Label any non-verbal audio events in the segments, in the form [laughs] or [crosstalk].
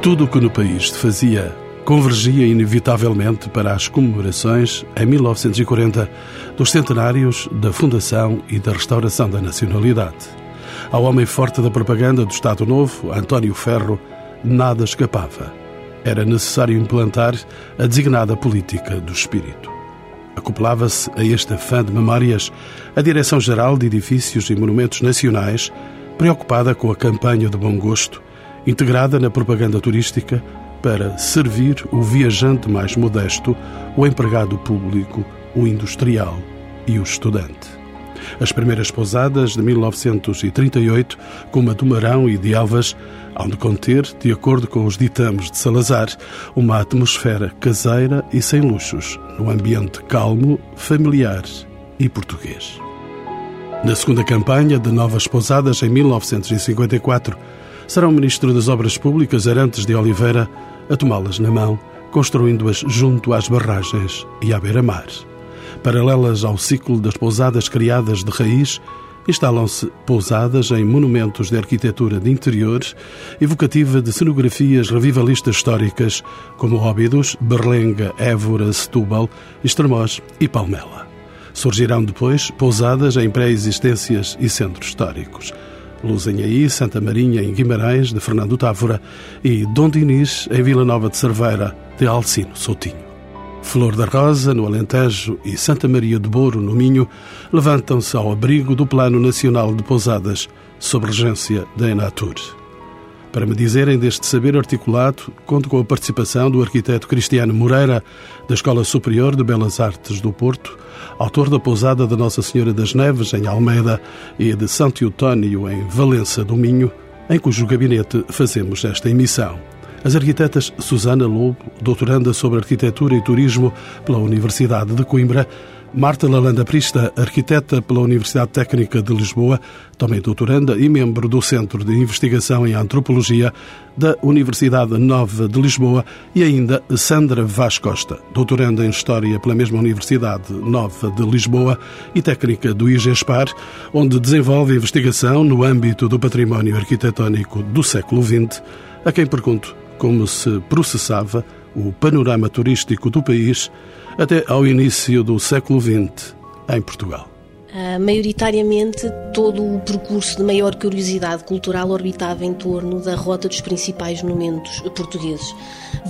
Tudo o que no país se fazia convergia inevitavelmente para as comemorações, em 1940, dos centenários da fundação e da restauração da nacionalidade. Ao homem forte da propaganda do Estado Novo, António Ferro, nada escapava. Era necessário implantar a designada política do espírito. Acoplava-se a este afã de memórias a Direção-Geral de Edifícios e Monumentos Nacionais, preocupada com a campanha de bom gosto, integrada na propaganda turística para servir o viajante mais modesto, o empregado público, o industrial e o estudante. As primeiras pousadas de 1938, como a do Marão e de Alvas, hão de conter, de acordo com os ditames de Salazar, uma atmosfera caseira e sem luxos, num ambiente calmo, familiar e português. Na segunda campanha de novas pousadas, em 1954, será o Ministro das Obras Públicas, Arantes de Oliveira, a tomá-las na mão, construindo-as junto às barragens e à beira-mar. Paralelas ao ciclo das pousadas criadas de raiz, instalam-se pousadas em monumentos de arquitetura de interiores, evocativa de cenografias revivalistas históricas, como Óbidos, Berlenga, Évora, Setúbal, Estremoz e Palmela. Surgirão depois pousadas em pré-existências e centros históricos. Luzenhaí, Santa Marinha, em Guimarães, de Fernando Távora, e Dom Dinis, em Vila Nova de Cerveira, de Alcino Soutinho. Flor da Rosa, no Alentejo, e Santa Maria de Boro, no Minho, levantam-se ao abrigo do Plano Nacional de Pousadas, sob regência da Enatur. Para me dizerem deste saber articulado, conto com a participação do arquiteto Cristiano Moreira, da Escola Superior de Belas Artes do Porto, autor da pousada da Nossa Senhora das Neves, em Almeida, e de Santo Eutónio, em Valença do Minho, em cujo gabinete fazemos esta emissão. As arquitetas Susana Lobo, doutoranda sobre arquitetura e turismo pela Universidade de Coimbra, Marta Lalanda Prista, arquiteta pela Universidade Técnica de Lisboa, também doutoranda e membro do Centro de Investigação em Antropologia da Universidade Nova de Lisboa, e ainda Sandra Vaz Costa, doutoranda em História pela mesma Universidade Nova de Lisboa e técnica do IGESPAR, onde desenvolve investigação no âmbito do património arquitetónico do século XX, a quem pergunto como se processava o panorama turístico do país até ao início do século XX em Portugal. Maioritariamente, todo o percurso de maior curiosidade cultural orbitava em torno da rota dos principais monumentos portugueses.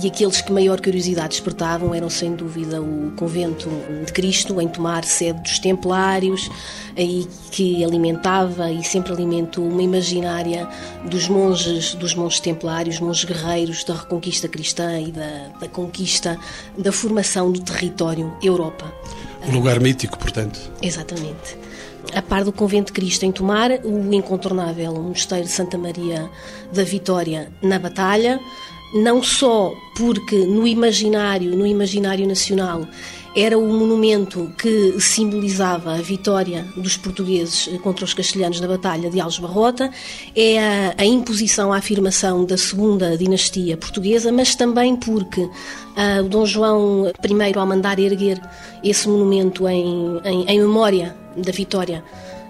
E aqueles que maior curiosidade despertavam eram, sem dúvida, o Convento de Cristo, em Tomar, sede dos Templários, aí que alimentava e sempre alimentou uma imaginária dos monges, dos monges templários, monges guerreiros da reconquista cristã e da, da conquista da formação do território Europa. Um lugar mítico, portanto. Exatamente. A par do Convento de Cristo em Tomar, o incontornável Mosteiro de Santa Maria da Vitória na Batalha, não só porque no imaginário, no imaginário nacional, era o monumento que simbolizava a vitória dos portugueses contra os castelhanos na Batalha de Alves Barrota, é a, a imposição, a afirmação da segunda dinastia portuguesa, mas também porque uh, Dom João I, ao mandar erguer esse monumento em, em, em memória da vitória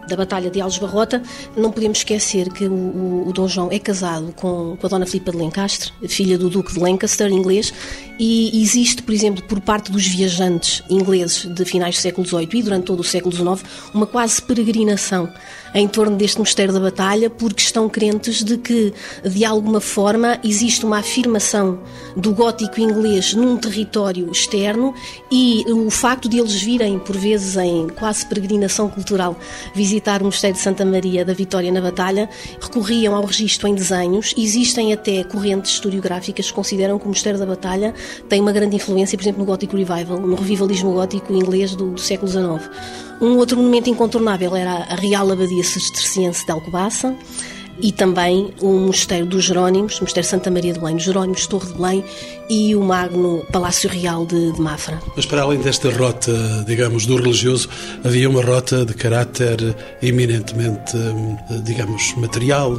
da Batalha de Alves Barrota, não podemos esquecer que o, o, o Dom João é casado com, com a Dona Filipa de Lencastre, filha do Duque de Lancaster, inglês, e existe, por exemplo, por parte dos viajantes ingleses de finais do século XVIII e durante todo o século XIX, uma quase peregrinação em torno deste mistério da batalha, porque estão crentes de que, de alguma forma, existe uma afirmação do gótico inglês num território externo e o facto de eles virem, por vezes, em quase peregrinação cultural, visitar o mistério de Santa Maria da Vitória na Batalha, recorriam ao registro em desenhos. Existem até correntes historiográficas que consideram que o mistério da Batalha tem uma grande influência, por exemplo, no Gothic Revival, no revivalismo gótico inglês do, do século XIX. Um outro monumento incontornável era a Real Abadia Cisterciense de Alcobaça e também o Mosteiro dos Jerónimos, Mosteiro Santa Maria de Belém Jerónimos, Torre de Belém e o Magno Palácio Real de, de, Mafra. Mas para além desta rota, digamos, do religioso, havia uma rota de caráter eminentemente, digamos, material,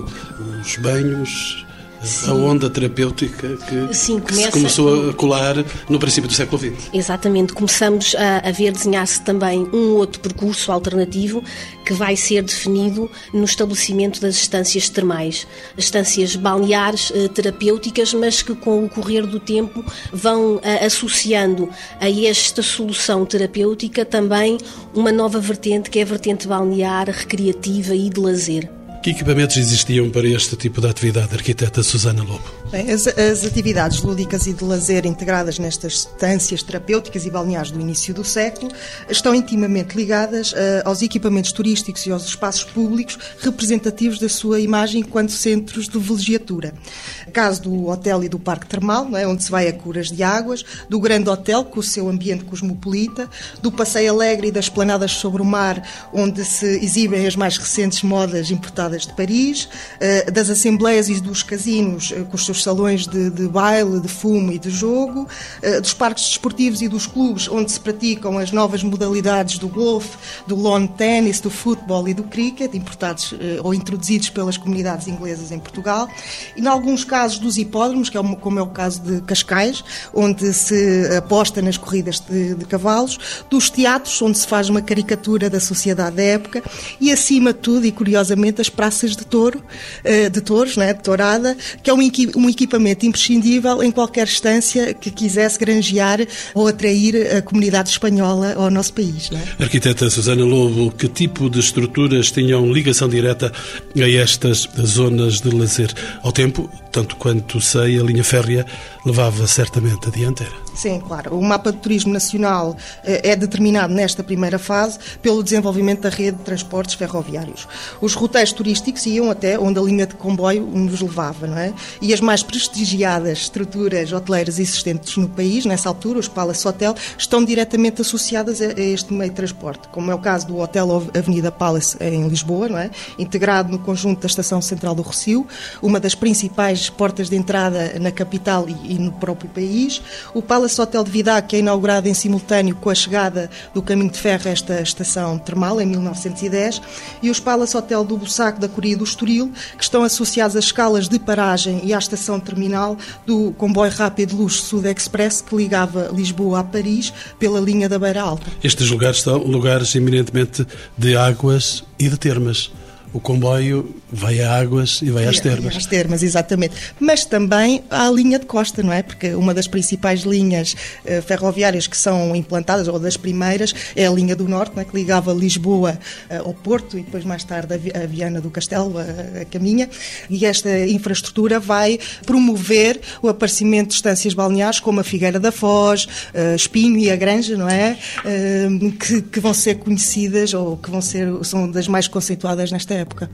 os banhos, Sim. a onda terapêutica que, Sim, que se começou a colar no princípio do século XX. Exatamente, começamos a, a ver desenhar-se também um outro percurso alternativo que vai ser definido no estabelecimento das estâncias termais, estâncias balneares eh, terapêuticas, mas que com o correr do tempo vão eh, associando a esta solução terapêutica também uma nova vertente que é a vertente balnear, recreativa e de lazer. Que equipamentos existiam para este tipo de atividade, arquiteta Susana Lobo? Bem, as, as, atividades lúdicas e de lazer integradas nestas estâncias terapêuticas e balneares do início do século estão intimamente ligadas uh, aos equipamentos turísticos e aos espaços públicos representativos da sua imagem enquanto centros de vilegiatura. Caso do hotel e do parque termal, é, onde se vai a curas de águas, do grande hotel com o seu ambiente cosmopolita, do passeio alegre e das planadas sobre o mar, onde se exibem as mais recentes modas importadas de Paris, eh, das assembleias e dos casinos eh, com os seus salões de, de baile, de fumo e de jogo, eh, dos parques desportivos e dos clubes onde se praticam as novas modalidades do golfe, do lawn tennis, do futebol e do cricket, importados ou introduzidos pelas comunidades inglesas em Portugal, e, em alguns casos, dos hipódromos, que é como é o caso de Cascais, onde se aposta nas corridas de, de cavalos, dos teatros, onde se faz uma caricatura da sociedade da época, e, acima de tudo, e curiosamente, as praças de touro, eh, de touros, né, de tourada, que é um equipamento imprescindível em qualquer estância que quisesse granjear ou atrair a comunidade espanhola ao nosso país. Né? Arquiteta Susana Lobo, que tipo de estruturas tinham ligação direta a estas zonas de lazer? Ao tempo, tanto quanto sei, a linha férrea levava certamente a dianteira. Sim, claro. O mapa de turismo nacional eh, é determinado nesta primeira fase pelo desenvolvimento da rede de transportes ferroviários. Os roteiros turísticos iam até onde a linha de comboio nos levava, não é? E as mais prestigiadas estruturas hoteleiras existentes no país, nessa altura, os Palace Hotel, estão diretamente associadas a este meio de transporte, como é o caso do Hotel Avenida Palace em Lisboa, não é? Integrado no conjunto da Estação Central do Rocio, uma das principais portas de entrada na capital e, no próprio país. O Palace Hotel de Vidac, que é inaugurado em simultâneo com a chegada do caminho de ferro a esta estação termal, em 1910, e os Palace Hotel do Bussac da Coria do Estoril, que estão associados às escalas de paragem e à estação terminal do comboio rápido luxo Sud Express que ligava Lisboa a Paris pela linha da Beira Alta. Estes lugares são lugares eminentemente de águas e de termas o comboio vai a águas e vai às termas. Às termas, exatamente. Mas também à linha de costa, não é? Porque uma das principais linhas uh, ferroviárias que são implantadas, ou das primeiras, é a linha do Norte, é? que ligava Lisboa uh, ao Porto e depois mais tarde a, Viana do Castelo, a, a Caminha. E esta infraestrutura vai promover o aparecimento de estâncias balneares como a Figueira da Foz, uh, Espinho e a Granja, não é? Que, que, vão ser conhecidas ou que vão ser, são das mais conceituadas nesta época.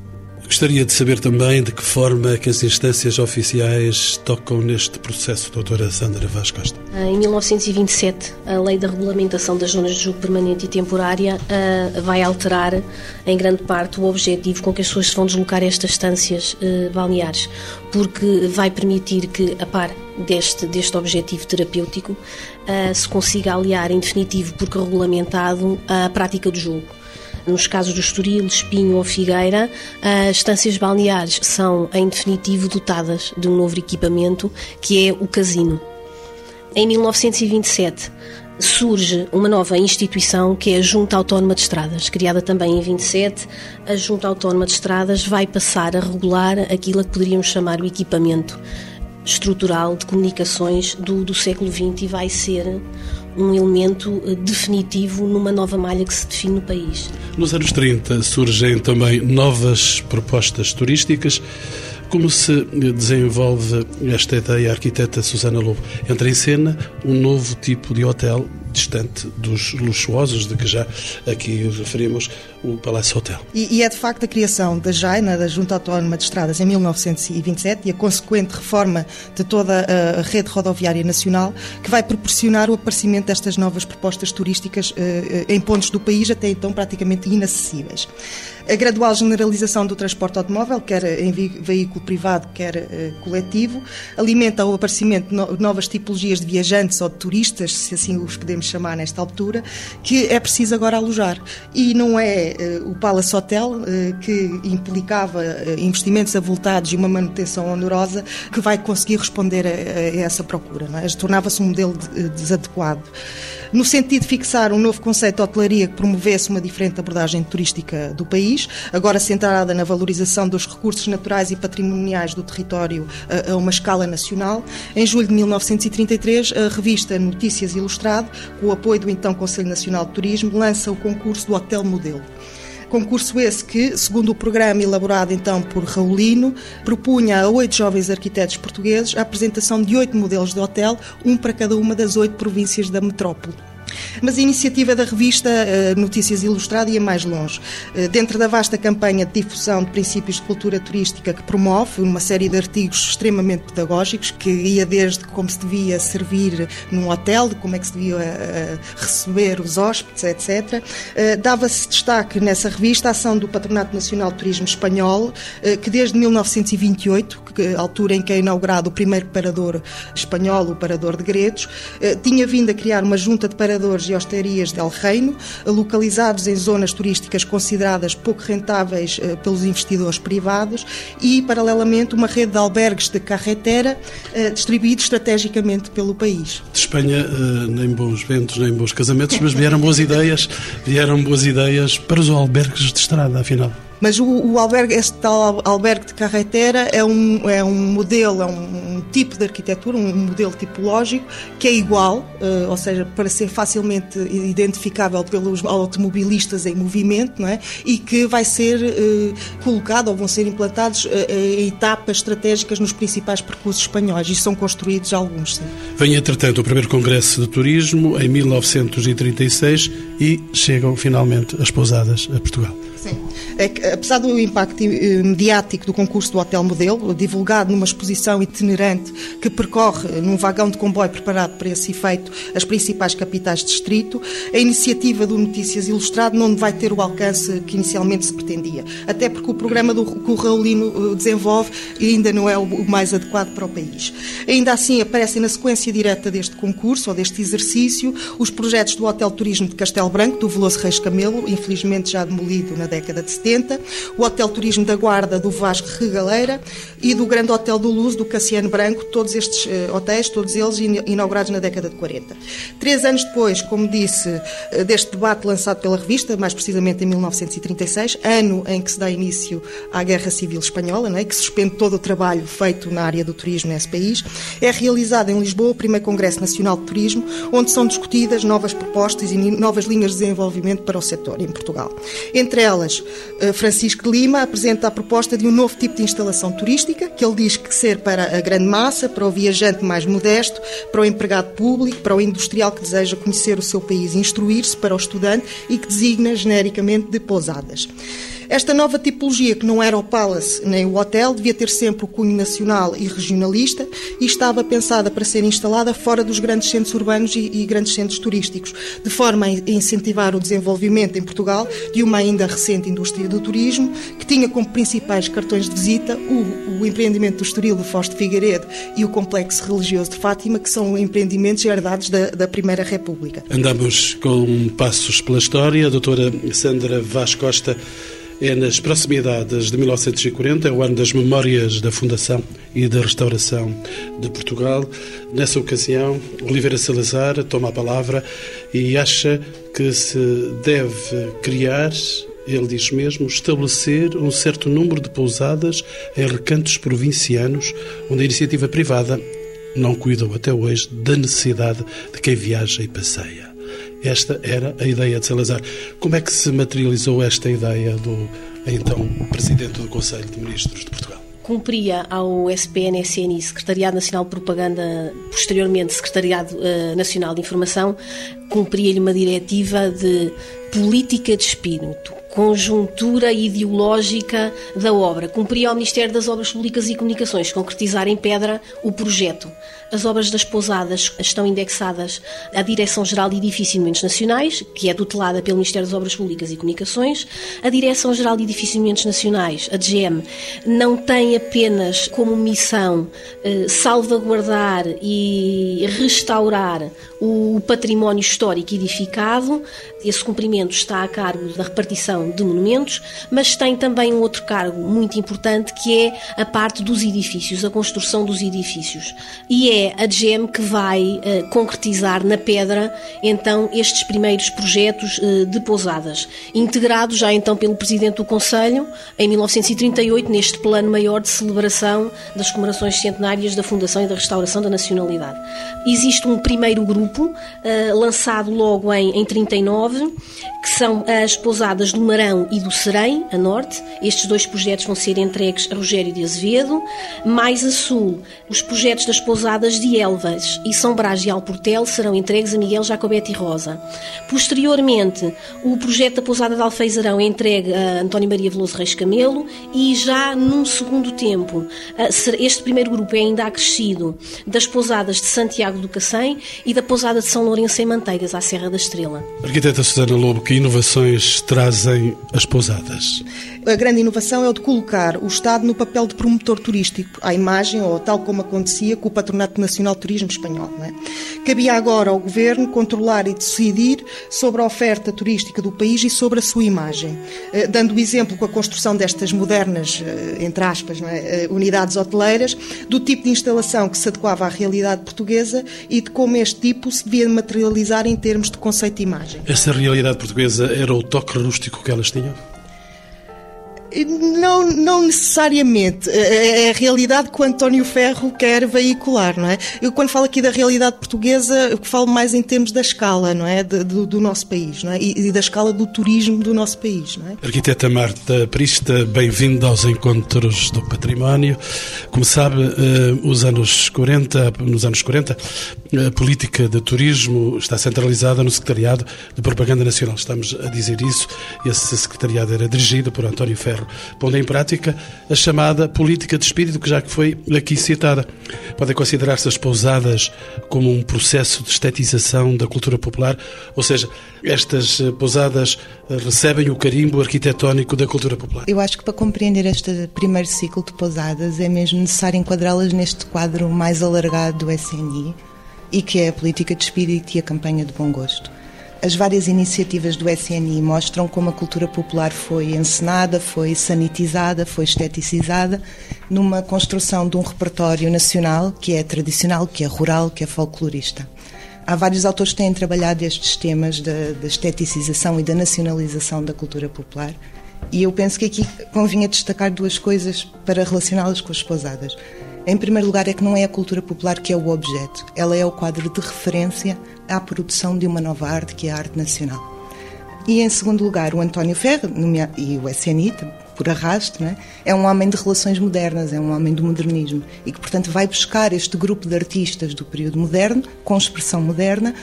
Gostaria de saber também de que forma é que as instâncias oficiais tocam neste processo, doutora Sandra Vaz Costa. Em 1927, a Lei da Regulamentação das Zonas de Jogo Permanente e Temporária uh, vai alterar, em grande parte, o objetivo com que as pessoas se vão deslocar a estas estâncias uh, balneares, porque vai permitir que, a par deste, deste objetivo terapêutico, uh, se consiga aliar, em definitivo, porque regulamentado, a prática do jogo. Nos casos do Estoril, Espinho ou Figueira, as estâncias balneares são, em definitivo, dotadas de um novo equipamento, que é o casino. Em 1927, surge uma nova instituição que é a Junta Autónoma de Estradas, criada também em 27. A Junta Autónoma de Estradas vai passar a regular aquilo que poderíamos chamar o equipamento estrutural de comunicações do, do século XX e vai ser um elemento eh, definitivo numa nova malha que se define no país. Nos anos 30 surgem também novas propostas turísticas. Como se desenvolve esta ideia, a arquiteta Susana Lobo? Entra em cena um novo tipo de hotel distante dos luxuosos de que já aqui referimos, o Palácio Hotel. E, e, é de facto a criação da JAINA, da Junta Autónoma de Estradas, em 1927 e a consequente reforma de toda a rede rodoviária nacional que vai proporcionar o aparecimento destas novas propostas turísticas eh, em pontos do país até então praticamente inacessíveis. A gradual generalização do transporte automóvel, quer em veículo privado, quer uh, coletivo, alimenta o aparecimento de novas tipologias de viajantes ou de turistas, se assim os podemos chamar nesta altura, que é preciso agora alojar. E não é é o Palace Hotel, que implicava investimentos avultados e uma manutenção onerosa, que vai conseguir responder a, a essa procura. É? Tornava-se um modelo desadequado no sentido de fixar um novo conceito de hotelaria que promovesse uma diferente abordagem turística do país, agora centrada na valorização dos recursos naturais e patrimoniais do território a, a uma escala nacional. Em julho de 1933, a revista Notícias Ilustrado, com o apoio do então Conselho Nacional de Turismo, lança o concurso do Hotel Modelo. Concurso esse que, segundo o programa elaborado então por Raulino, propunha a oito jovens arquitetos portugueses a apresentação de oito modelos de hotel, um para cada uma das oito províncias da metrópole. Mas a iniciativa da revista eh, Notícias Ilustrada ia mais longe. Eh, dentro da vasta campanha de difusão de princípios de cultura turística que promove, uma série de artigos extremamente pedagógicos, que ia desde como se devia servir num hotel, de como é que se devia eh, receber os hóspedes, etc., dava-se destaque nessa revista a ação do Patronato Nacional de Turismo Espanhol, que desde 1928, altura em que é inaugurado o primeiro parador espanhol, o Parador de Gredos, tinha vindo a criar uma junta de paradores e hostarias del Reino, localizados em zonas turísticas consideradas pouco rentáveis eh, pelos investidores privados e, paralelamente, uma rede de albergues de carretera eh, distribuídos estrategicamente pelo país. De Espanha, eh, nem bons ventos, nem bons casamentos, mas vieram boas ideias, vieram boas ideias para os albergues de estrada, afinal. Mas o, o albergue, este tal albergue de carretera é um, é um modelo, é um, um tipo de arquitetura, um modelo tipológico que é igual, uh, ou seja, para ser facilmente identificável pelos automobilistas em movimento, não é? E que vai ser uh, colocado ou vão ser implantados uh, em etapas estratégicas nos principais percursos espanhóis e são construídos alguns. Sim. Vem, entretanto, o primeiro Congresso de Turismo em 1936 e chegam finalmente as pousadas a Portugal. É apesar do impacto eh, mediático do concurso do Hotel Modelo, divulgado numa exposição itinerante que percorre num vagão de comboio preparado para esse efeito as principais capitais de distrito, a iniciativa do Notícias Ilustrado não vai ter o alcance que inicialmente se pretendia. Até porque o programa do, que o Raulino eh, desenvolve ainda não é o mais adequado para o país. Ainda assim, aparecem na sequência direta deste concurso, ou deste exercício, os projetos do Hotel Turismo de Castelo Branco, do Veloso Reis Camelo, infelizmente já demolido na década de 70, o Hotel Turismo da Guarda do Vasco Regaleira e do Grande Hotel do Luz do Cassiano Branco, todos estes uh, hotéis, todos eles inaugurados na década de 40. Três anos depois, como disse, uh, deste debate lançado pela revista, mais precisamente em 1936, ano em que se dá início à Guerra Civil Espanhola, né, que suspende todo o trabalho feito na área do turismo nesse país, é realizado em Lisboa o primeiro Congresso Nacional de Turismo, onde são discutidas novas propostas e novas linhas de desenvolvimento para o setor em Portugal. Entre elas, eh, Francisco de Lima apresenta a proposta de um novo tipo de instalação turística, que ele diz que ser para a grande massa, para o viajante mais modesto, para o empregado público, para o industrial que deseja conhecer o seu país instruir-se, para o estudante e que designa genericamente de pousadas. Esta nova tipologia, que não era o Palace nem o hotel, devia ter sempre o cunho nacional e regionalista e estava pensada para ser instalada fora dos grandes centros urbanos e, e grandes centros turísticos, de forma a incentivar o desenvolvimento em Portugal de uma ainda recente indústria do turismo, que tinha como principais cartões de visita o, o empreendimento do Estoril de Foz de Figueiredo e o complexo religioso de Fátima, que são empreendimentos herdados da, da Primeira República. Andamos com passos pela história. A doutora Sandra Vaz Costa é nas proximidades de 1940, é o ano das memórias da Fundação e da Restauração de Portugal. Nessa ocasião, Oliveira Salazar toma a palavra e acha que se deve criar ele diz mesmo, estabelecer um certo número de pousadas em recantos provincianos, onde a iniciativa privada não cuidou até hoje da necessidade de quem viaja e passeia. Esta era a ideia de Salazar. Como é que se materializou esta ideia do então Presidente do Conselho de Ministros de Portugal? cumpria ao SPNSNI, Secretariado Nacional de Propaganda, posteriormente Secretariado uh, Nacional de Informação, cumpria-lhe uma diretiva de política de espírito, conjuntura ideológica da obra. Cumpria ao Ministério das Obras Públicas e Comunicações concretizar em pedra o projeto. As obras das pousadas estão indexadas à Direção-Geral de Edifícios e Monumentos Nacionais, que é tutelada pelo Ministério das Obras Públicas e Comunicações. A Direção-Geral de Edifícios e Monumentos Nacionais, a DGM, não tem apenas como missão eh, salvaguardar e restaurar o património histórico edificado. Esse cumprimento está a cargo da repartição de monumentos, mas tem também um outro cargo muito importante que é a parte dos edifícios, a construção dos edifícios. E é a DGEM que vai uh, concretizar na pedra então estes primeiros projetos uh, de pousadas, integrados já então pelo Presidente do Conselho em 1938 neste plano maior de celebração das comemorações centenárias da Fundação e da Restauração da Nacionalidade. Existe um primeiro grupo uh, lançado logo em, em 39 que são as pousadas do Marão e do Serém, a norte. Estes dois projetos vão ser entregues a Rogério de Azevedo. Mais a sul, os projetos das pousadas de Elvas e São Brás de Alportel serão entregues a Miguel Jacobete Rosa. Posteriormente, o projeto da pousada de Alfeizarão é entregue a António Maria Veloso Reis Camelo e já num segundo tempo, este primeiro grupo é ainda acrescido das pousadas de Santiago do Cacém e da pousada de São Lourenço em Manteigas, à Serra da Estrela. Arquiteta Susana Lobo, que inovações trazem as pousadas? A grande inovação é o de colocar o Estado no papel de promotor turístico, à imagem, ou tal como acontecia com o Patronato Nacional de Turismo Espanhol. É? Cabia agora ao Governo controlar e decidir sobre a oferta turística do país e sobre a sua imagem, eh, dando o exemplo com a construção destas modernas, eh, entre aspas, é? Eh, unidades hoteleiras, do tipo de instalação que se adequava à realidade portuguesa e de como este tipo se devia materializar em termos de conceito de imagem. Essa realidade portuguesa era o toque rústico que elas tinham? Não, não necessariamente. É, é a realidade que o António Ferro quer veicular, não é? Eu, quando falo aqui da realidade portuguesa, eu falo mais em termos da escala, não é? Do, do, nosso país, não é? E, e, da escala do turismo do nosso país, não é? Arquiteta Marta Prista, bem-vinda aos Encontros do Património. Como sabe, eh, os anos 40, nos anos 40, a política de turismo está centralizada no Secretariado de Propaganda Nacional. Estamos a dizer isso. Esse secretariado era dirigido por António Ferro pondo em prática a chamada política de espírito, que já que foi aqui citada. Podem considerar-se as pousadas como um processo de estetização da cultura popular, ou seja, estas eh, pousadas eh, recebem o carimbo arquitetónico da cultura popular. Eu acho que para compreender este primeiro ciclo de pousadas é mesmo necessário enquadrá-las neste quadro mais alargado do SNI e que é a política de espírito e a campanha de bom gosto. As várias iniciativas do SNI mostram como a cultura popular foi encenada, foi sanitizada, foi esteticizada numa construção de um repertório nacional que é tradicional, que é rural, que é folclorista. Há vários autores que têm trabalhado estes temas da, esteticização e da nacionalização da cultura popular. E eu penso que aqui convinha destacar duas coisas para relacioná-las com as pousadas. Em primeiro lugar, é que não é a cultura popular que é o objeto, ela é o quadro de referência à produção de uma nova arte, que é a arte nacional. E em segundo lugar, o António Ferro e o SNI, por arrasto, é? é um homem de relações modernas, é um homem do modernismo e que, portanto, vai buscar este grupo de artistas do período moderno, com expressão moderna,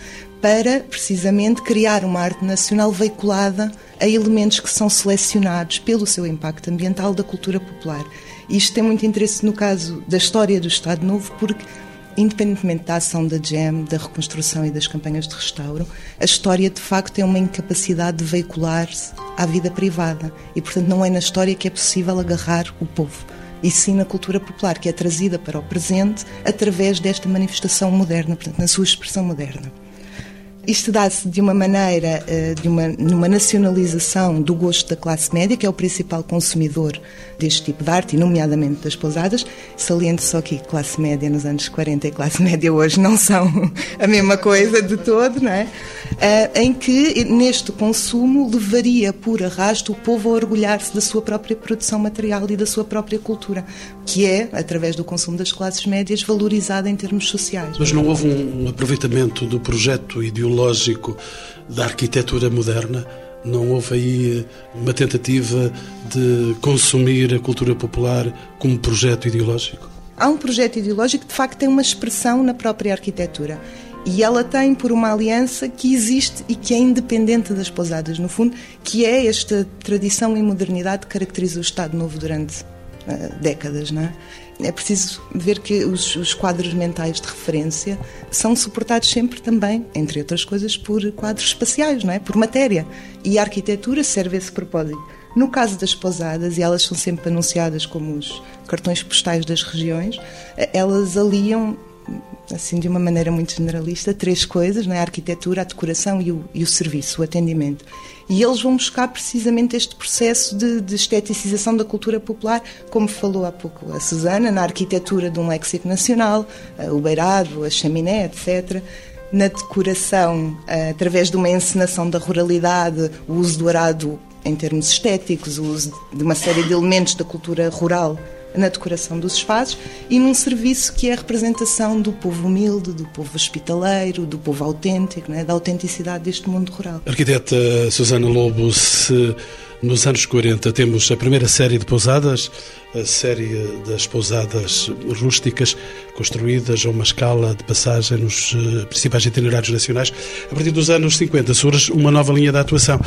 para precisamente criar uma arte nacional veiculada a elementos que são selecionados pelo seu impacto ambiental da cultura popular. Isto tem muito interesse no caso da história do Estado Novo, porque, independentemente da ação da GEM, da reconstrução e das campanhas de restauro, a história de facto tem uma incapacidade de veicular-se à vida privada. E, portanto, não é na história que é possível agarrar o povo e sim na cultura popular, que é trazida para o presente através desta manifestação moderna, portanto, na sua expressão moderna. Isto dá-se de uma maneira, eh, de uma, numa nacionalização do gosto da classe média, que é o principal consumidor deste tipo de arte, e nomeadamente das pousadas. Saliento só que classe média nos anos 40 e classe [laughs] média hoje não são a mesma coisa de todo, não é? Eh, em que, neste consumo, levaria por arrasto o povo a orgulhar-se da sua própria produção material e da sua própria cultura, que é, através do consumo das classes médias, valorizada em termos sociais. Mas não houve um aproveitamento do projeto ideológico da arquitetura moderna. Não houve aí uma tentativa de consumir a cultura popular como projeto ideológico? Há um projeto ideológico que, de facto, tem uma expressão na própria arquitetura. E ela tem por uma aliança que existe e que é independente das pousadas, no fundo, que é esta tradição e modernidade que caracteriza o Estado Novo durante décadas, não é? É preciso ver que os, os, quadros mentais de referência são suportados sempre também, entre outras coisas, por quadros espaciais, não é? por matéria. E a arquitetura serve a esse propósito. No caso das pousadas, e elas são sempre anunciadas como os cartões postais das regiões, elas aliam assim de uma maneira muito generalista, três coisas, não é? a arquitetura, a decoração e o, e o serviço, o atendimento. E eles vão buscar precisamente este processo de, de esteticização da cultura popular, como falou há pouco a Susana, na arquitetura de um léxico nacional, eh, o beirado, a chaminé, etc na decoração, eh, através de uma encenação da ruralidade, o uso do arado em termos estéticos, o uso de uma série de elementos da cultura rural na decoração dos espaços e num serviço que é a representação do povo humilde, do povo hospitaleiro, do povo autêntico, é? da autenticidade deste mundo rural. Arquiteta Susana Lobo, se nos anos 40 temos a primeira série de pousadas, a série das pousadas rústicas construídas a uma escala de passagem nos eh, principais itinerários nacionais. A partir dos anos 50 surge uma nova linha de atuação.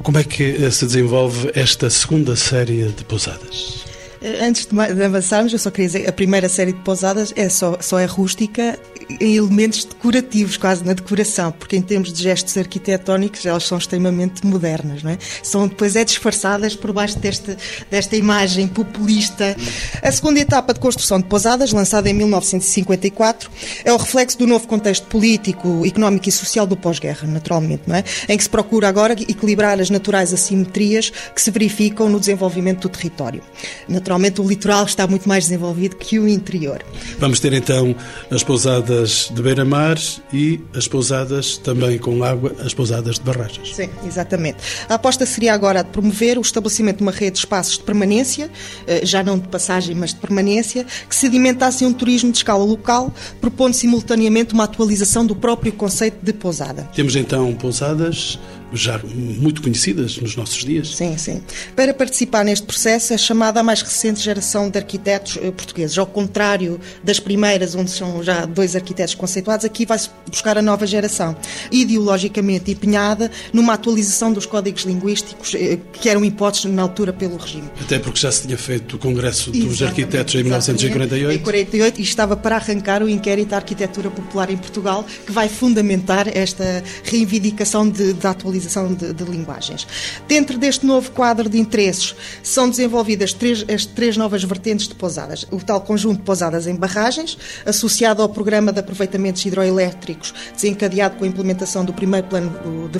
Como é que eh, se desenvolve esta segunda série de pousadas? Antes de avançarmos, eu só queria dizer, a primeira série de pousadas é só, só é rústica em elementos decorativos, quase na decoração, porque em termos de gestos arquitetónicos elas são extremamente modernas, não é? São depois é disfarçadas por baixo desta, desta imagem populista. A segunda etapa de construção de pousadas, lançada em 1954, é o reflexo do novo contexto político, económico e social do pós-guerra, naturalmente, não é? Em que se procura agora equilibrar as naturais assimetrias que se verificam no desenvolvimento do território. Naturalmente, naturalmente o litoral está muito mais desenvolvido que o interior. Vamos ter então as pousadas de beira-mar e as pousadas também com água, as pousadas de barragens. Sim, exatamente. A aposta seria agora de promover o estabelecimento de uma rede de espaços de permanência, eh, já não de passagem, mas de permanência, que sedimentassem um turismo de escala local, propondo simultaneamente uma atualização do próprio conceito de pousada. Temos então pousadas já muito conhecidas nos nossos dias. Sim, sim. Para participar neste processo é chamada a mais recente geração de arquitetos eh, portugueses. Ao contrário das primeiras, onde são já dois arquitetos conceituados, aqui vai-se buscar a nova geração, ideologicamente empenhada numa atualização dos códigos linguísticos eh, que eram impostos na altura pelo regime. Até porque já se tinha feito o Congresso dos exatamente, Arquitetos em 1948. Em 48 e estava para arrancar o inquérito à arquitetura popular em Portugal, que vai fundamentar esta reivindicação de atualização utilização de, de, linguagens. Dentro deste novo quadro de interesses são desenvolvidas três, as três novas vertentes de pousadas. O tal conjunto de pousadas em barragens, associado ao programa de aproveitamentos hidroelétricos, desencadeado com a implementação do primeiro Plano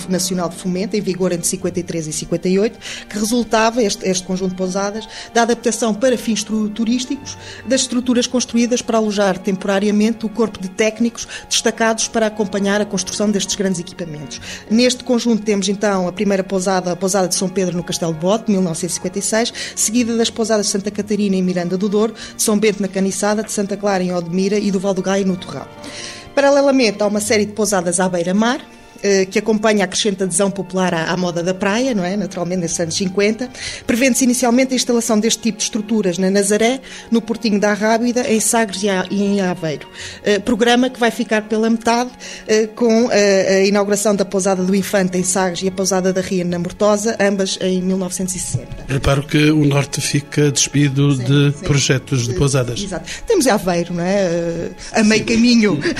Nacional de Fomento, em vigor entre 53 e 58, que resultava, este, este conjunto de pousadas, da adaptação para fins turísticos das estruturas construídas para alojar temporariamente o corpo de técnicos destacados para acompanhar a construção destes grandes equipamentos. Neste conjunto temos então a primeira pousada, a pousada de São Pedro no Castelo de Bote, 1956, seguida das pousadas de Santa Catarina em Miranda do Douro, de São Bento na Caniçada, de Santa Clara em Odmira e do Val do Gaio no Torral. Paralelamente, há uma série de pousadas à beira-mar, que acompanha a crescente adesão popular à, à, moda da praia, não é? Naturalmente, nesses anos 50. Prevendo-se inicialmente a instalação deste tipo de estruturas na Nazaré, no Portinho da Rábida, em Sagres e em Aveiro. Uh, programa que vai ficar pela metade uh, com a inauguração da Pousada do Infante em Sagres e a Pousada da Ria na Mortosa, ambas em 1960. Reparo que o Norte fica despido sim, de sim. projetos de pousadas. Exato. Temos Aveiro, não é? a meio caminho. [laughs]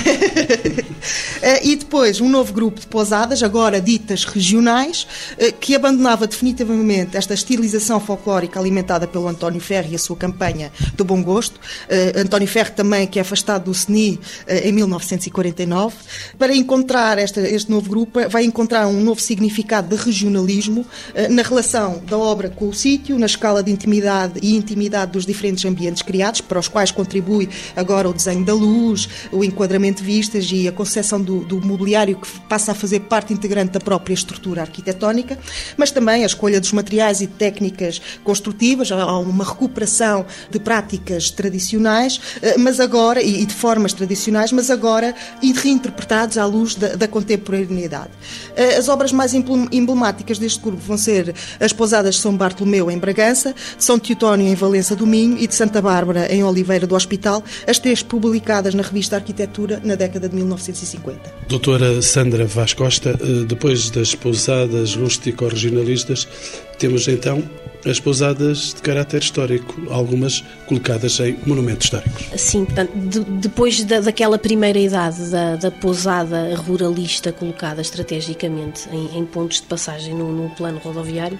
[laughs] e depois um novo grupo de pousadas, agora ditas regionais, eh, que abandonava definitivamente esta estilização folclórica alimentada pelo António Ferro e a sua campanha do bom gosto. Eh, António Ferro também, que é afastado do CNI eh, em 1949. Para encontrar esta, este novo grupo, vai encontrar um novo significado de regionalismo na relação da obra com o sítio, na escala de intimidade e intimidade dos diferentes ambientes criados, para os quais contribui agora o desenho da luz, o enquadramento de vistas e a concepção do, do mobiliário que passa a fazer parte integrante da própria estrutura arquitetónica, mas também a escolha dos materiais e técnicas construtivas, há uma recuperação de práticas tradicionais, eh, mas agora, e de formas tradicionais, mas agora reinterpretados à luz da, da contemporaneidade. Eh, as obras mais emblemáticas deste grupo vão ser as pousadas de São Bartolomeu em Bragança, de São Teotónio em Valença do Minho e de Santa Bárbara em Oliveira do Hospital, as três publicadas na revista Arquitetura na década de 1950. Doutora Sandra Vasco Costa, eh, depois das pousadas rústico-regionalistas, temos então as pousadas de caráter histórico, algumas colocadas em monumentos históricos. Sim, portanto, de, depois da, daquela primeira idade da, da, pousada ruralista colocada estrategicamente em, em pontos de passagem no, no, plano rodoviário,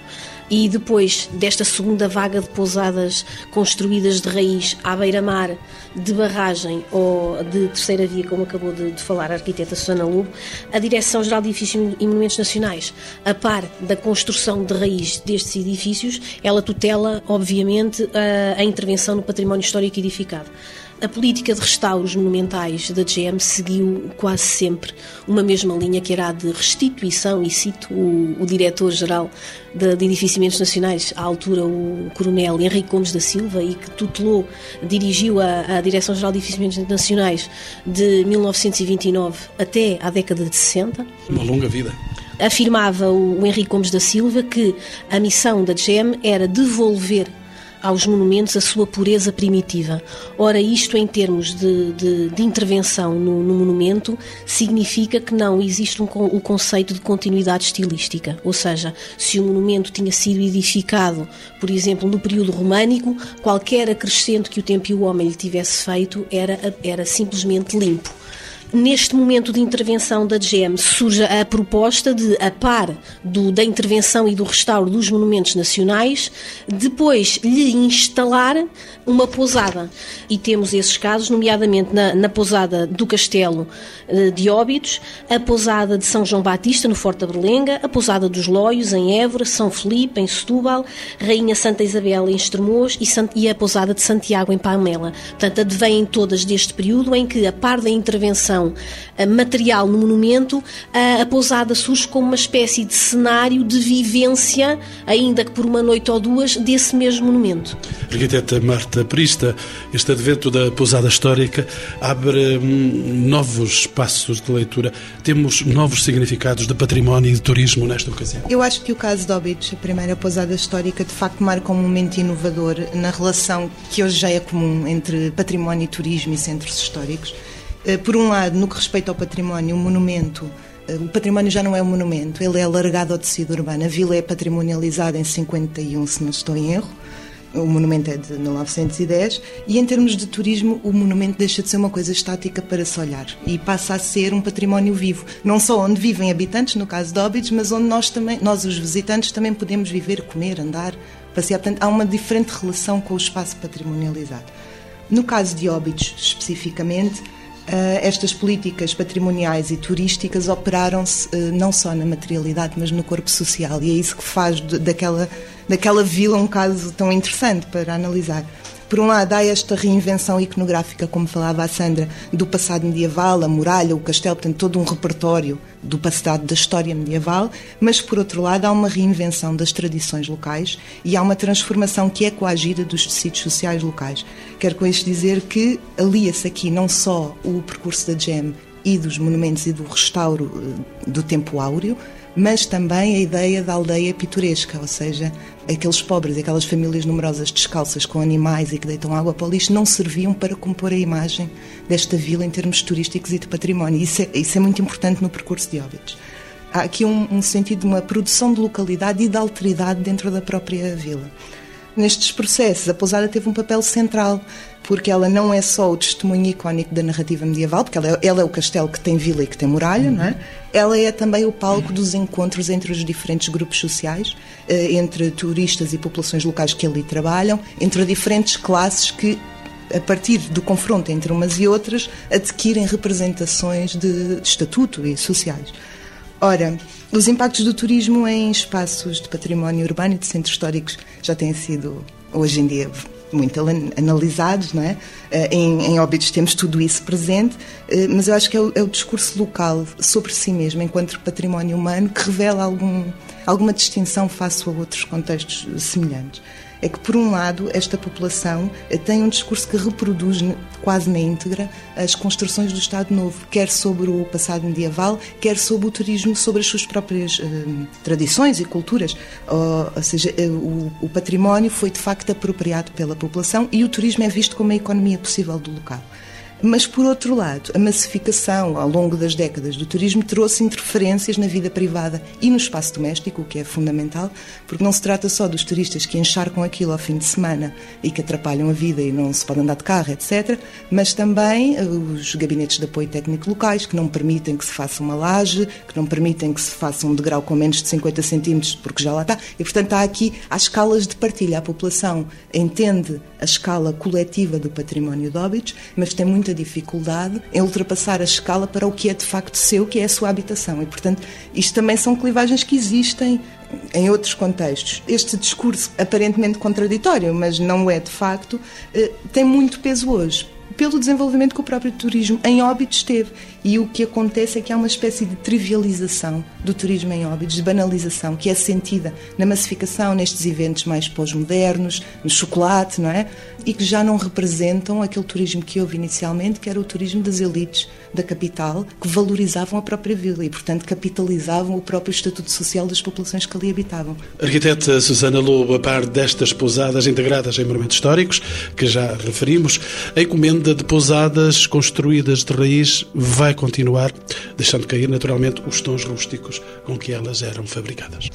e depois desta segunda vaga de pousadas construídas de raiz à beira-mar, de barragem ou de terceira via, como acabou de, de falar a arquiteta Susana Lobo, a Direção-Geral de Edifícios e Monumentos Nacionais, a par da construção de raiz destes edifícios, ela tutela, obviamente, a, a intervenção no património histórico edificado. A política de restauros monumentais da GM seguiu quase sempre uma mesma linha que era a de restituição, e cito o, o diretor-geral de, de Edificiamentos Nacionais, à altura o coronel Henrique Gomes da Silva, e que tutelou, dirigiu a, a Direção-Geral de Edificiamentos Nacionais de 1929 até à década de 60. Uma longa vida afirmava o Henrique Gomes da Silva que a missão da GEM era devolver aos monumentos a sua pureza primitiva. Ora, isto em termos de, de, de intervenção no, no, monumento significa que não existe um, o conceito de continuidade estilística, ou seja, se o monumento tinha sido edificado, por exemplo, no período românico, qualquer acrescento que o tempo e o homem lhe tivesse feito era, era simplesmente limpo neste momento de intervenção da GEM surge a proposta de, a par do, da intervenção e do restauro dos monumentos nacionais, depois lhe instalar uma pousada. E temos esses casos, nomeadamente na, na pousada do Castelo eh, de Óbidos, a pousada de São João Batista, no Forte da Berlenga, a pousada dos Loios, em Évora, São Felipe, em Setúbal, Rainha Santa Isabel, em Estremoz e, e a pousada de Santiago, em Palmela. Portanto, advêm todas deste período em que, a par da intervenção uh, material no monumento, uh, a pousada surge como uma espécie de cenário de vivência, ainda que por uma noite ou duas, desse mesmo monumento. Arquiteta Marta Prista, este advento da pousada histórica abre hum, novos espaços de leitura. Temos novos significados de património e de turismo nesta ocasião. Eu acho que o caso de Óbidos, a primeira pousada histórica, de facto marca um momento inovador na relação que hoje já é comum entre património e turismo e centros históricos. Eh, por um lado, no que respeita ao património, o monumento eh, o património já não é um monumento, ele é alargado ao tecido urbano. A vila é patrimonializada em 51, se não estou em erro. O monumento é de 1910 e, em termos de turismo, o monumento deixa de ser uma coisa estática para se olhar e passa a ser um património vivo. Não só onde vivem habitantes, no caso de Óbidos, mas onde nós também, nós os visitantes, também podemos viver, comer, andar, passear. Portanto, há uma diferente relação com o espaço patrimonializado. No caso de Óbidos, especificamente, estas políticas patrimoniais e turísticas operaram-se uh, não só na materialidade, mas no corpo social. E é isso que faz daquela, daquela vila um caso tão interessante para analisar. Por um lado, há esta reinvenção iconográfica, como falava a Sandra, do passado medieval, a muralha, o castelo, portanto, todo um repertório do passado, da história medieval, mas, por outro lado, há uma reinvenção das tradições locais e há uma transformação que é coagida dos tecidos sociais locais. Quero com isto dizer que alia-se aqui não só o percurso da GEM e dos monumentos e do restauro eh, do tempo áureo, mas também a ideia da aldeia pitoresca, ou seja, aqueles pobres, aquelas famílias numerosas descalças com animais e que deitam água para o lixo não serviam para compor a imagem desta vila em termos turísticos e de património. Isso é, isso é muito importante no percurso de Óbidos. Há aqui um, um sentido de uma produção de localidade e de alteridade dentro da própria vila. Nestes processos, a pousada teve um papel central, porque ela não é só o testemunho icónico da narrativa medieval, porque ela é, ela é o castelo que tem vila e que tem muralha, não é? Ela é também o palco dos encontros entre os diferentes grupos sociais, eh, entre turistas e populações locais que ali trabalham, entre diferentes classes que a partir do confronto entre umas e outras, adquirem representações de estatuto e sociais. Ora, os impactos do turismo em espaços de património urbano e de centros históricos já têm sido, hoje em dia, muito analisados, não é? Eh, em, em temos tudo isso presente, eh, mas eu acho que é o, é o, discurso local sobre si mesmo, enquanto património humano, que revela algum, alguma distinção face a outros contextos semelhantes é que, por um lado, esta população eh, tem um discurso que reproduz quase na íntegra as construções do Estado Novo, quer sobre o passado medieval, quer sobre o turismo, sobre as suas próprias eh, tradições e culturas. Ou, ou seja, eh, o, o património foi de facto apropriado pela população e o turismo é visto como a economia possível do local. Mas, por outro lado, a massificação ao longo das décadas do turismo trouxe interferências na vida privada e no espaço doméstico, o que é fundamental, porque não se trata só dos turistas que encharcam aquilo ao fim de semana e que atrapalham a vida e não se pode andar de carro, etc., mas também eh, os gabinetes de apoio técnico locais que não permitem que se faça uma laje, que não permitem que se faça um degrau com menos de 50 centímetros, porque já lá está. E, portanto, há aqui há escalas de partilha. A população entende a escala coletiva do património de óbitos, mas tem muita dificuldade em ultrapassar a escala para o que é de facto seu, que é a sua habitação. E, portanto, isto também são clivagens que existem em outros contextos. Este discurso aparentemente contraditório, mas não é de facto, eh, tem muito peso hoje pelo desenvolvimento que o próprio turismo em óbitos teve. E o que acontece é que há uma espécie de trivialização do turismo em óbitos, de banalização, que é sentida na massificação, nestes eventos mais pós-modernos, no chocolate, não é? E que já não representam aquele turismo que houve inicialmente, que era o turismo das elites da capital, que valorizavam a própria vila e, portanto, capitalizavam o próprio estatuto social das populações que ali habitavam. Arquiteta Susana Lobo, a par destas pousadas integradas em monumentos históricos, que já referimos, a encomenda de pousadas construídas de raiz vai continuar, deixando cair naturalmente os tons rústicos com que elas eram fabricadas.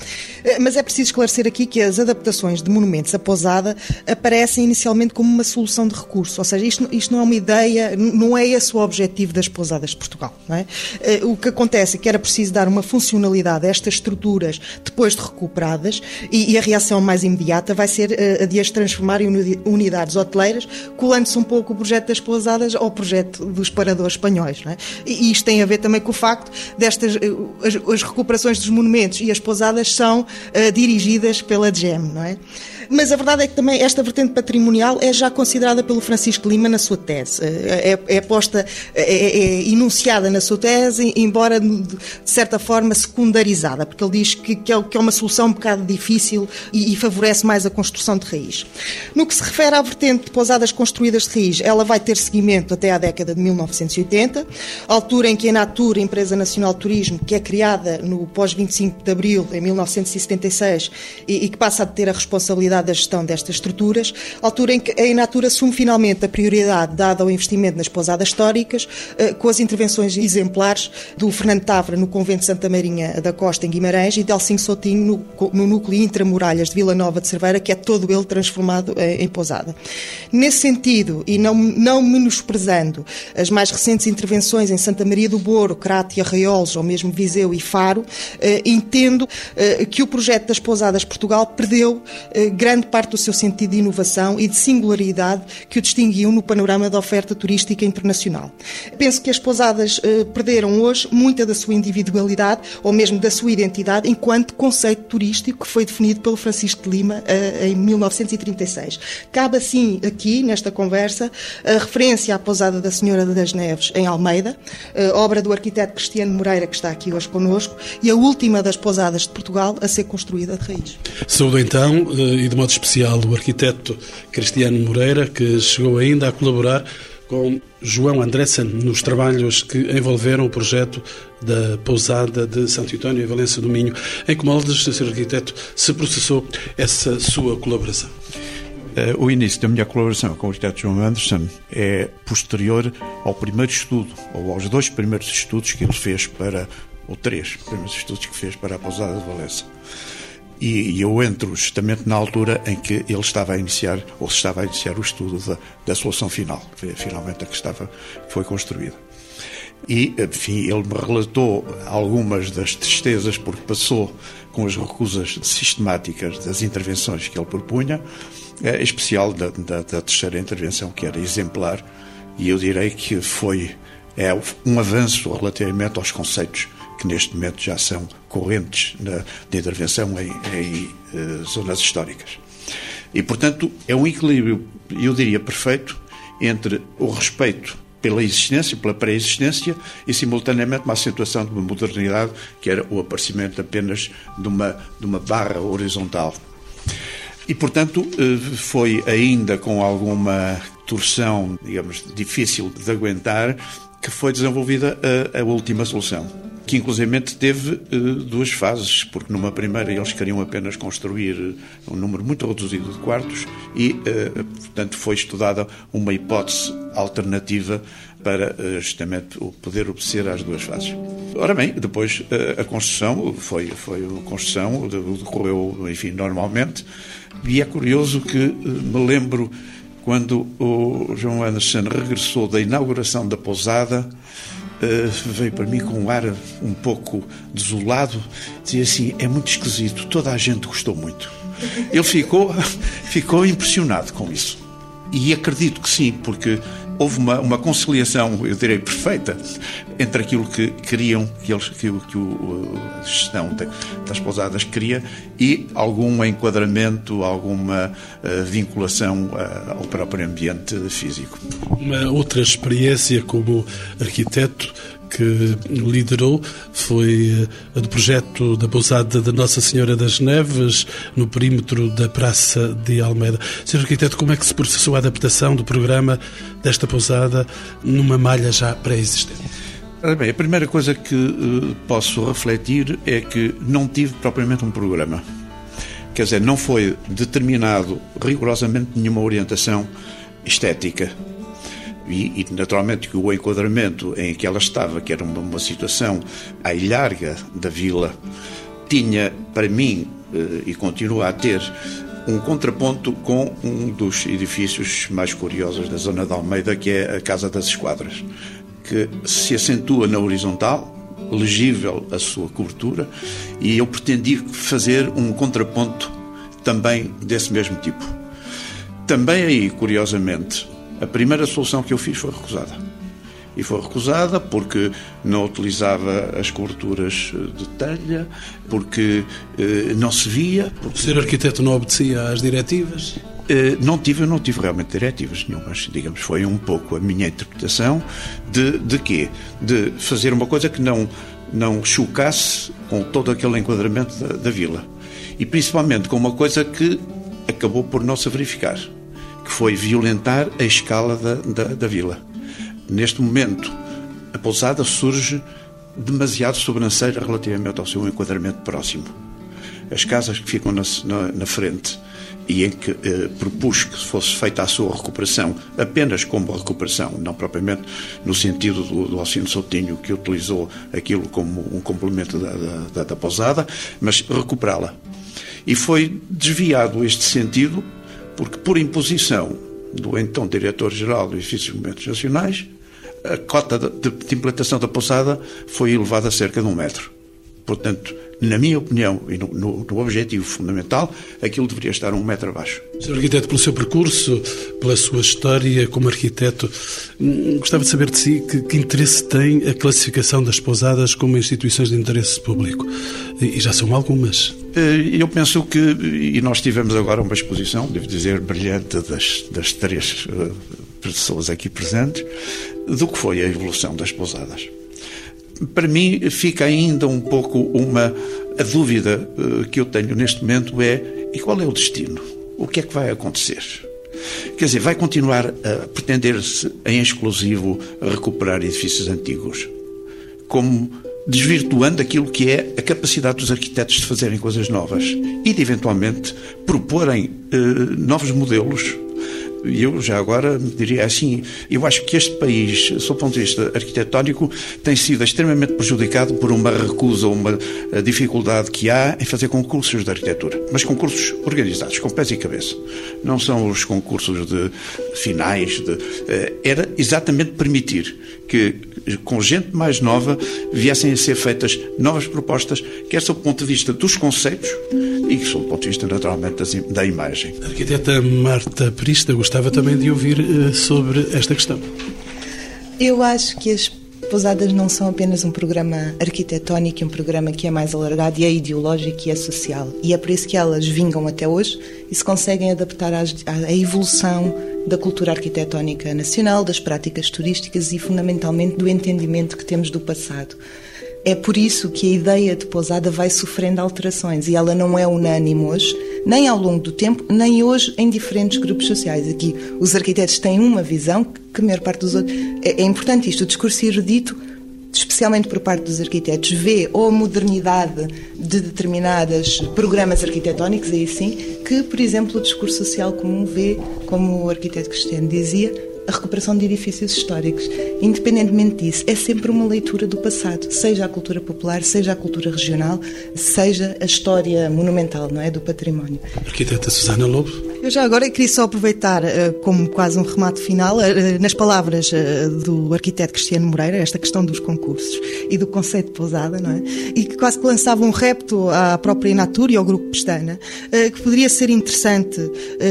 Eh, mas é preciso esclarecer aqui que as adaptações de monumentos à pousada aparecem inicialmente como uma solução de recurso, ou seja, isto, isto não é uma ideia, não é esse o objetivo das pousadas de Portugal. É? Eh, o que acontece é que era preciso dar uma funcionalidade a estas estruturas depois de recuperadas e, a reação mais imediata vai ser eh, a de as transformar em unidades hoteleiras, colando-se um pouco o projeto das pousadas ao projeto dos paradores espanhóis. É? E isto tem a ver também com o facto destas eh, as, as recuperações dos monumentos e as pousadas são uh, dirigidas pela GEM, não é? Mas a verdade é que também esta vertente patrimonial é já considerada pelo Francisco Lima na sua tese. É, é posta, é, é, é, enunciada na sua tese, embora de certa forma secundarizada, porque ele diz que, é, que é uma solução um bocado difícil e, e, favorece mais a construção de raiz. No que se refere à vertente de pousadas construídas de raiz, ela vai ter seguimento até à década de 1980, altura em que a Natura, Empresa Nacional de Turismo, que é criada no pós-25 de Abril, em 1976, e, e que passa a ter a responsabilidade da gestão destas estruturas, altura em que a Inatura assume finalmente a prioridade dada ao investimento nas pousadas históricas, eh, com as intervenções exemplares do Fernando Tavra no Convento Santa Marinha da Costa, em Guimarães, e de Alcinho Soutinho no, no núcleo intramuralhas de Vila Nova de Cerveira, que é todo ele transformado eh, em pousada. Nesse sentido, e não, não menosprezando as mais recentes intervenções em Santa Maria do Boro, Crato e Arraiolos, ou mesmo Viseu e Faro, eh, entendo que o projeto das pousadas Portugal perdeu eh, grande parte do seu sentido de inovação e de singularidade que o distinguiam no panorama da oferta turística internacional. Penso que as pousadas eh, perderam hoje muita da sua individualidade ou mesmo da sua identidade enquanto conceito turístico que foi definido pelo Francisco de Lima eh, em 1936. Cabe assim aqui, nesta conversa, a referência à pousada da Senhora das Neves em Almeida, eh, obra do arquiteto Cristiano Moreira que está aqui hoje connosco e a última das pousadas de Portugal a ser construída de raiz. Saúde então eh, de modo especial o arquiteto Cristiano Moreira, que chegou ainda a colaborar com João Andressen nos trabalhos que envolveram o projeto da pousada de Santo António em Valença do Minho. Em que moldes, Sr. Arquiteto, se processou essa sua colaboração? Eh, o início da minha colaboração com o arquiteto João Anderson é posterior ao primeiro estudo, ou aos dois primeiros estudos que ele fez para, ou três primeiros estudos que fez para a pousada de Valença. E, eu entro justamente na altura em que ele estava a iniciar, ou estava a iniciar o estudo da, da solução final, que finalmente a que estava, foi construída. E, enfim, ele me relatou algumas das tristezas porque passou com as recusas sistemáticas das intervenções que ele propunha, em especial da, da, da terceira intervenção, que era exemplar, e eu direi que foi é, um avanço relativamente aos conceitos que neste momento já são correntes na, de intervenção em, em uh, zonas históricas. E, portanto, é um equilíbrio, eu diria, perfeito entre o respeito pela existência, pela pré-existência e, simultaneamente, uma acentuação de uma modernidade que era o aparecimento apenas de uma, de uma barra horizontal. E, portanto, eh, foi ainda com alguma torção, digamos, difícil de aguentar, que foi desenvolvida a, a última solução que inclusivamente teve uh, duas fases, porque numa primeira eles queriam apenas construir um número muito reduzido de quartos e, uh, portanto, foi estudada uma hipótese alternativa para justamente poder obedecer às duas fases. Ora bem, depois a construção foi, foi a construção, decorreu, enfim, normalmente, e é curioso que me lembro quando o João Anderson regressou da inauguração da pousada, Uh, veio para mim com um ar um pouco desolado, dizia assim: é muito esquisito, toda a gente gostou muito. Ele ficou, [laughs] ficou impressionado com isso. E acredito que sim, porque houve uma, uma conciliação, eu direi, perfeita entre aquilo que queriam, que, eles, que, que o, a gestão das pousadas queria e algum enquadramento, alguma uh, vinculação uh, ao próprio ambiente físico. Uma outra experiência como arquiteto que liderou foi eh, a do projeto da pousada da Nossa Senhora das Neves, no perímetro da Praça de Almeida. Sr. Arquiteto, como é que se processou a adaptação do programa desta pousada numa malha já pré-existente? Bem, a primeira coisa que uh, posso refletir é que não tive propriamente um programa. Quer dizer, não foi determinado rigorosamente nenhuma orientação estética e, e, naturalmente que o enquadramento em que ela estava, que era uma, uma situação à ilharga da vila, tinha para mim eh, e continua a ter um contraponto com um dos edifícios mais curiosos da zona de Almeida, que é a Casa das Esquadras, que se acentua na horizontal, legível a sua cobertura, e eu pretendi fazer um contraponto também desse mesmo tipo. Também aí, curiosamente, a primeira solução que eu fiz foi recusada. E foi recusada porque não utilizava as coberturas de telha, porque eh, não se via. Porque... O ser arquiteto não obedecia às diretivas? Eh, não tive, não tive realmente diretivas nenhumas, digamos, foi um pouco a minha interpretação de, de quê? De fazer uma coisa que não, não chocasse com todo aquele enquadramento da, da vila. E principalmente com uma coisa que acabou por não se verificar que foi violentar a escala da, da, da vila. Neste momento, a pousada surge demasiado sobranceira relativamente ao seu enquadramento próximo. As casas que ficam na, na, na frente e em que eh, propus que fosse feita a sua recuperação apenas como recuperação, não propriamente no sentido do, do Alcino Soutinho, que utilizou aquilo como um complemento da, da, da pousada, mas recuperá-la. E foi desviado este sentido porque, por imposição do então Diretor-Geral do Edifícios Monumentos Nacionais, a cota de, de implantação da pousada foi elevada a cerca de um metro. Portanto, na minha opinião e no, no, no, objetivo fundamental, aquilo deveria estar um metro abaixo. Sr. Arquiteto, pelo seu percurso, pela sua história como arquiteto, hum, gostava de saber de si que, que interesse tem a classificação das pousadas como instituições de interesse público. E já são algumas. Eh, eu penso que, e nós tivemos agora uma exposição, devo dizer, brilhante das, das três eh, pessoas aqui presentes, do que foi a evolução das pousadas para mim fica ainda um pouco uma a dúvida uh, que eu tenho neste momento é e qual é o destino? O que é que vai acontecer? Quer dizer, vai continuar a pretender-se em exclusivo recuperar edifícios antigos, como desvirtuando aquilo que é a capacidade dos arquitetos de fazerem coisas novas e de eventualmente proporem uh, novos modelos eu já agora diria assim, eu acho que este país, sob o ponto de vista arquitetónico, tem sido extremamente prejudicado por uma recusa, uma dificuldade que há em fazer concursos de arquitetura, mas concursos organizados, com pés e cabeça. Não são os concursos de finais, de, eh, era exatamente permitir que com gente mais nova viessem a ser feitas novas propostas, quer sob o ponto de vista dos conceitos e sob o ponto de vista, naturalmente, da imagem. A arquiteta Marta Prista gostava também de ouvir eh, sobre esta questão. Eu acho que as Pousadas não são apenas um programa arquitetónico, um programa que é mais alargado e é ideológico e é social. E é por isso que elas vingam até hoje e se conseguem adaptar à evolução da cultura arquitetónica nacional, das práticas turísticas e, fundamentalmente, do entendimento que temos do passado. É por isso que a ideia de pousada vai sofrendo alterações e ela não é unânime hoje, nem ao longo do tempo, nem hoje em diferentes grupos sociais. Aqui os arquitetos têm uma visão que a maior parte dos outros. É, é importante isto, o discurso erudito especialmente por parte dos arquitetos, vê ou a modernidade de determinados programas arquitetónicos, aí sim, que, por exemplo, o discurso social comum vê, como o arquiteto Cristiano dizia, a recuperação de edifícios históricos. Independentemente disso, é sempre uma leitura do passado, seja a cultura popular, seja a cultura regional, seja a história monumental, não é, do património. Arquiteta Susana Lobo. Eu já agora queria só aproveitar, eh, como quase um remate final, eh, nas palavras eh, do arquiteto Cristiano Moreira, esta questão dos concursos e do conceito de pousada, não é? E que quase que lançava um repto à própria Inatur e ao Grupo Pestana, que poderia ser interessante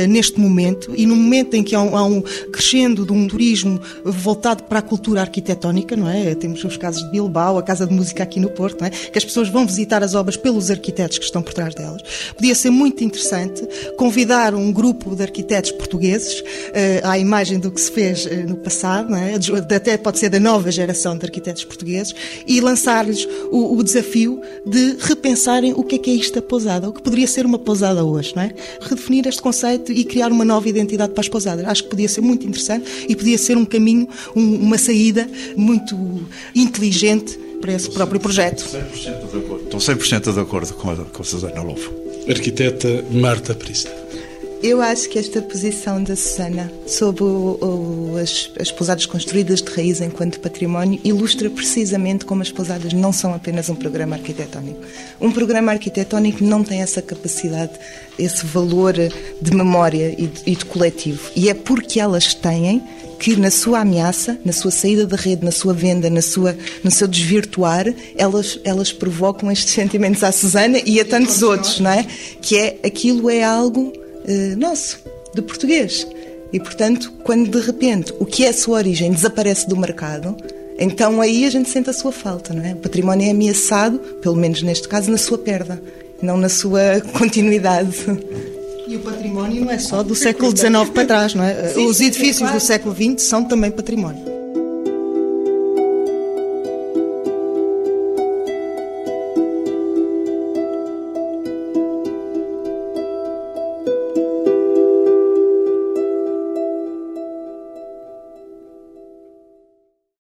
neste momento e no momento em que há um crescendo de um turismo voltado para a cultura arquitetónica, não é? Temos os casos de Bilbao, a Casa de Música aqui no Porto, não é? Que as pessoas vão visitar as obras pelos arquitetos que estão por trás delas. Podia ser muito interessante convidar um grupo de arquitetos portugueses, eh, à imagem do que se fez eh, no passado, é? até pode ser da nova geração de arquitetos portugueses, e lançar-lhes o, o, desafio de repensarem o que é que é isto da pousada, o que poderia ser uma pousada hoje, não é? Redefinir este conceito e criar uma nova identidade para as pousadas. Acho que podia ser muito interessante e podia ser um caminho, um, uma saída muito inteligente para esse próprio projeto. 100% de acordo. Estou 100% de acordo com a, com a Susana Lobo. Arquiteta Marta Prista. Eu acho que esta posição da Susana sobre o, o, as, as pousadas construídas de raiz enquanto património ilustra precisamente como as pousadas não são apenas um programa arquitetónico. Um programa arquitetónico não tem essa capacidade, esse valor de memória e de, e de coletivo. E é porque elas têm que na sua ameaça, na sua saída da rede, na sua venda, na sua, no seu desvirtuar, elas, elas provocam estes sentimentos à Susana e a tantos outros, não é? Que é aquilo é algo uh, nosso, de português. E, portanto, quando de repente o que é a sua origem desaparece do mercado, então aí a gente sente a sua falta, não é? O património é ameaçado, pelo menos neste caso, na sua perda, não na sua [laughs] continuidade. E o património não é só do século XIX para trás, não é? Sim, Os edifícios claro. do século XX são também património.